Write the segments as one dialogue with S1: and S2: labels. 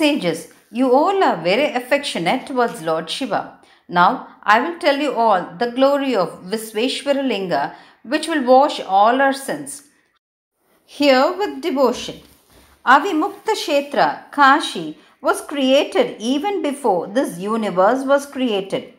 S1: sages, you all are very affectionate towards Lord Shiva. Now I will tell you all the glory of Visveshwara Linga, which will wash all our sins. Here with devotion. Avimukta Kshetra, Kashi, was created even before this universe was created.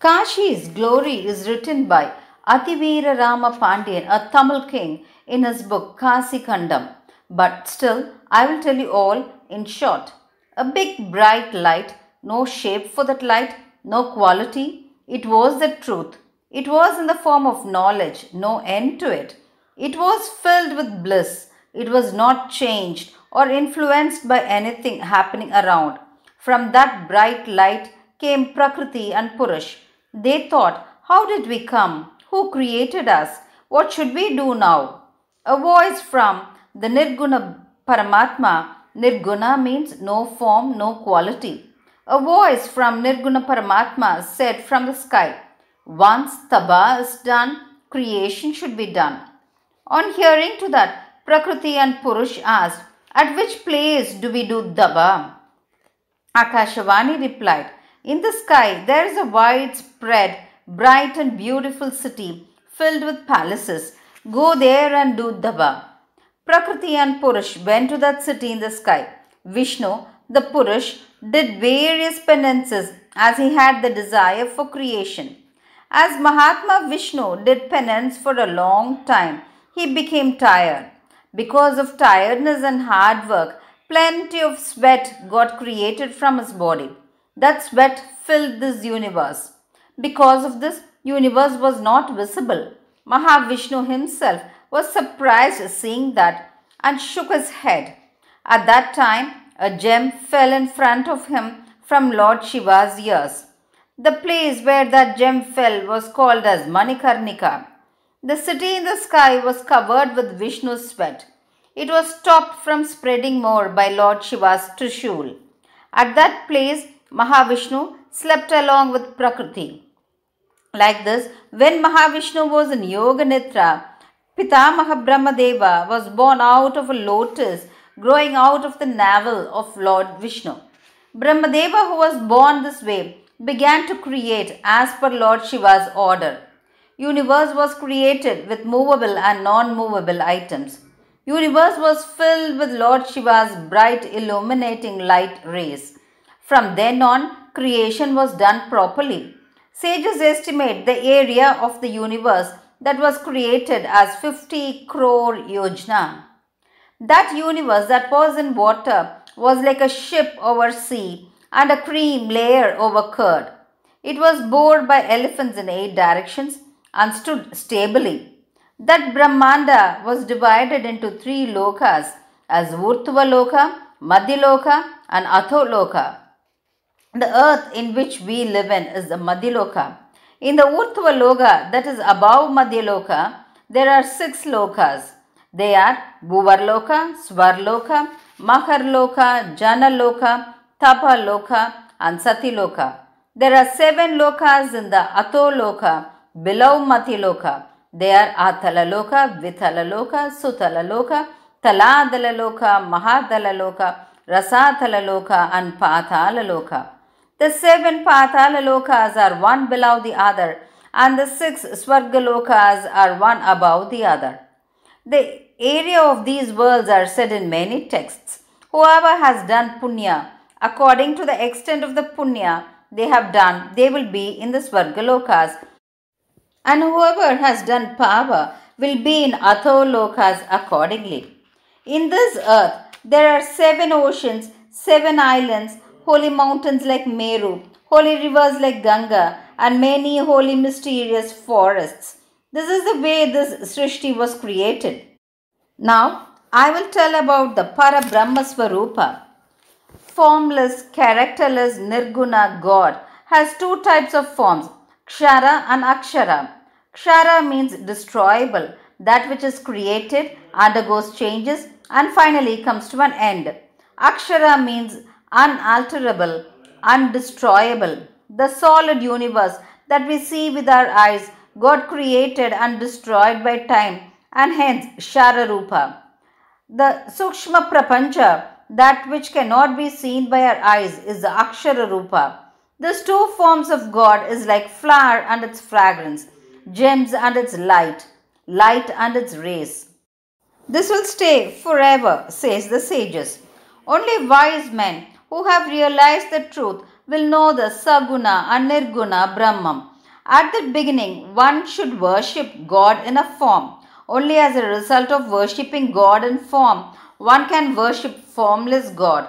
S1: Kashi's glory is written by Ativira Rama Pandian, a Tamil king, in his book Kasi Kandam. But still, I will tell you all in short. A big bright light, no shape for that light, no quality. It was the truth. It was in the form of knowledge, no end to it. It was filled with bliss. It was not changed or influenced by anything happening around. From that bright light came Prakriti and Purush. They thought, How did we come? Who created us? What should we do now? A voice from the Nirguna Paramatma. Nirguna means no form, no quality. A voice from Nirguna Paramatma said from the sky, Once Taba is done, creation should be done. On hearing to that, Prakriti and Purush asked, At which place do we do Daba? Akashavani replied, In the sky there is a widespread, bright and beautiful city filled with palaces. Go there and do Daba. Prakriti and Purush went to that city in the sky. Vishnu, the Purush, did various penances as he had the desire for creation. As Mahatma Vishnu did penance for a long time, he became tired. Because of tiredness and hard work, plenty of sweat got created from his body. That sweat filled this universe. Because of this, universe was not visible. Mahavishnu himself was surprised seeing that and shook his head. At that time, a gem fell in front of him from Lord Shiva's ears. The place where that gem fell was called as Manikarnika. The city in the sky was covered with Vishnu's sweat. It was stopped from spreading more by Lord Shiva's Trishul. At that place, Mahavishnu slept along with Prakriti. Like this, when Mahavishnu was in Yoga Nidra, Pitamaha Brahmadeva was born out of a lotus growing out of the navel of Lord Vishnu. Brahmadeva, who was born this way, began to create as per Lord Shiva's order. Universe was created with movable and non-movable items. Universe was filled with Lord Shiva's bright illuminating light rays. From then on, creation was done properly. Sages estimate the area of the universe that was created as 50 crore Yojana. That universe that was in water was like a ship over sea and a cream layer over curd. It was bored by elephants in eight directions and stood stably. That Brahmanda was divided into three lokas as Urtva Loka, Madhyaloka and Atholoka. The earth in which we live in is the Madhyaloka. In the Urtva Loka, that is above Madhyaloka, there are six lokas. They are Bhuvarloka, Svarloka, Maharloka, Janaloka, Tapaloka and Satyaloka. There are seven lokas in the Atholoka below Madhyaloka. They are Athalaloka, Vithalaloka, Sutalaloka, Taladalaloka, Mahadalaloka, Rasathalaloka and Pathalaloka. The seven Pathalalokas are one below the other and the six Swargalokas are one above the other. The area of these worlds are said in many texts. Whoever has done punya, according to the extent of the punya they have done, they will be in the Swargalokas. And whoever has done pava will be in Atholokas accordingly. In this earth, there are seven oceans, seven islands, holy mountains like Meru, holy rivers like Ganga, and many holy mysterious forests. This is the way this Srishti was created. Now, I will tell about the Para Brahma Swarupa. Formless, characterless Nirguna God has two types of forms, Kshara and Akshara. Kshara means destroyable, that which is created, undergoes changes, and finally comes to an end. Akshara means unalterable, undestroyable. The solid universe that we see with our eyes God created and destroyed by time and hence Kshararupa. The Sukshma Prapancha that which cannot be seen by our eyes is the Akshara Rupa. This two forms of God is like flower and its fragrance, gems and its light, light and its rays. This will stay forever, says the sages. Only wise men who have realized the truth will know the Saguna and Nirguna Brahman. At the beginning, one should worship God in a form. Only as a result of worshipping God in form, one can worship formless God.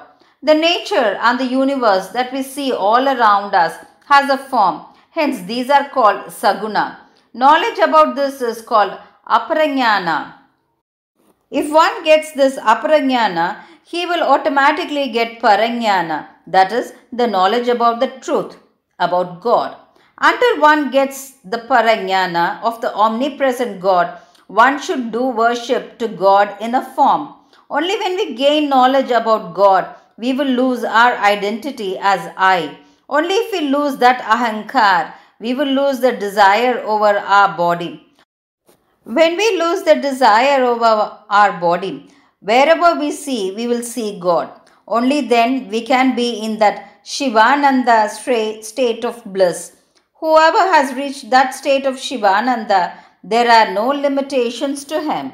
S1: The nature and the universe that we see all around us has a form. Hence, these are called Saguna. Knowledge about this is called Aparajnana. If one gets this Aparajnana, he will automatically get Parajnana, that is, the knowledge about the truth, about God. Until one gets the Parajnana of the omnipresent God, one should do worship to God in a form. Only when we gain knowledge about God, we will lose our identity as I. Only if we lose that ahankar, we will lose the desire over our body. When we lose the desire over our body, wherever we see, we will see God. Only then we can be in that Shivananda state of bliss. Whoever has reached that state of Shivananda, there are no limitations to him.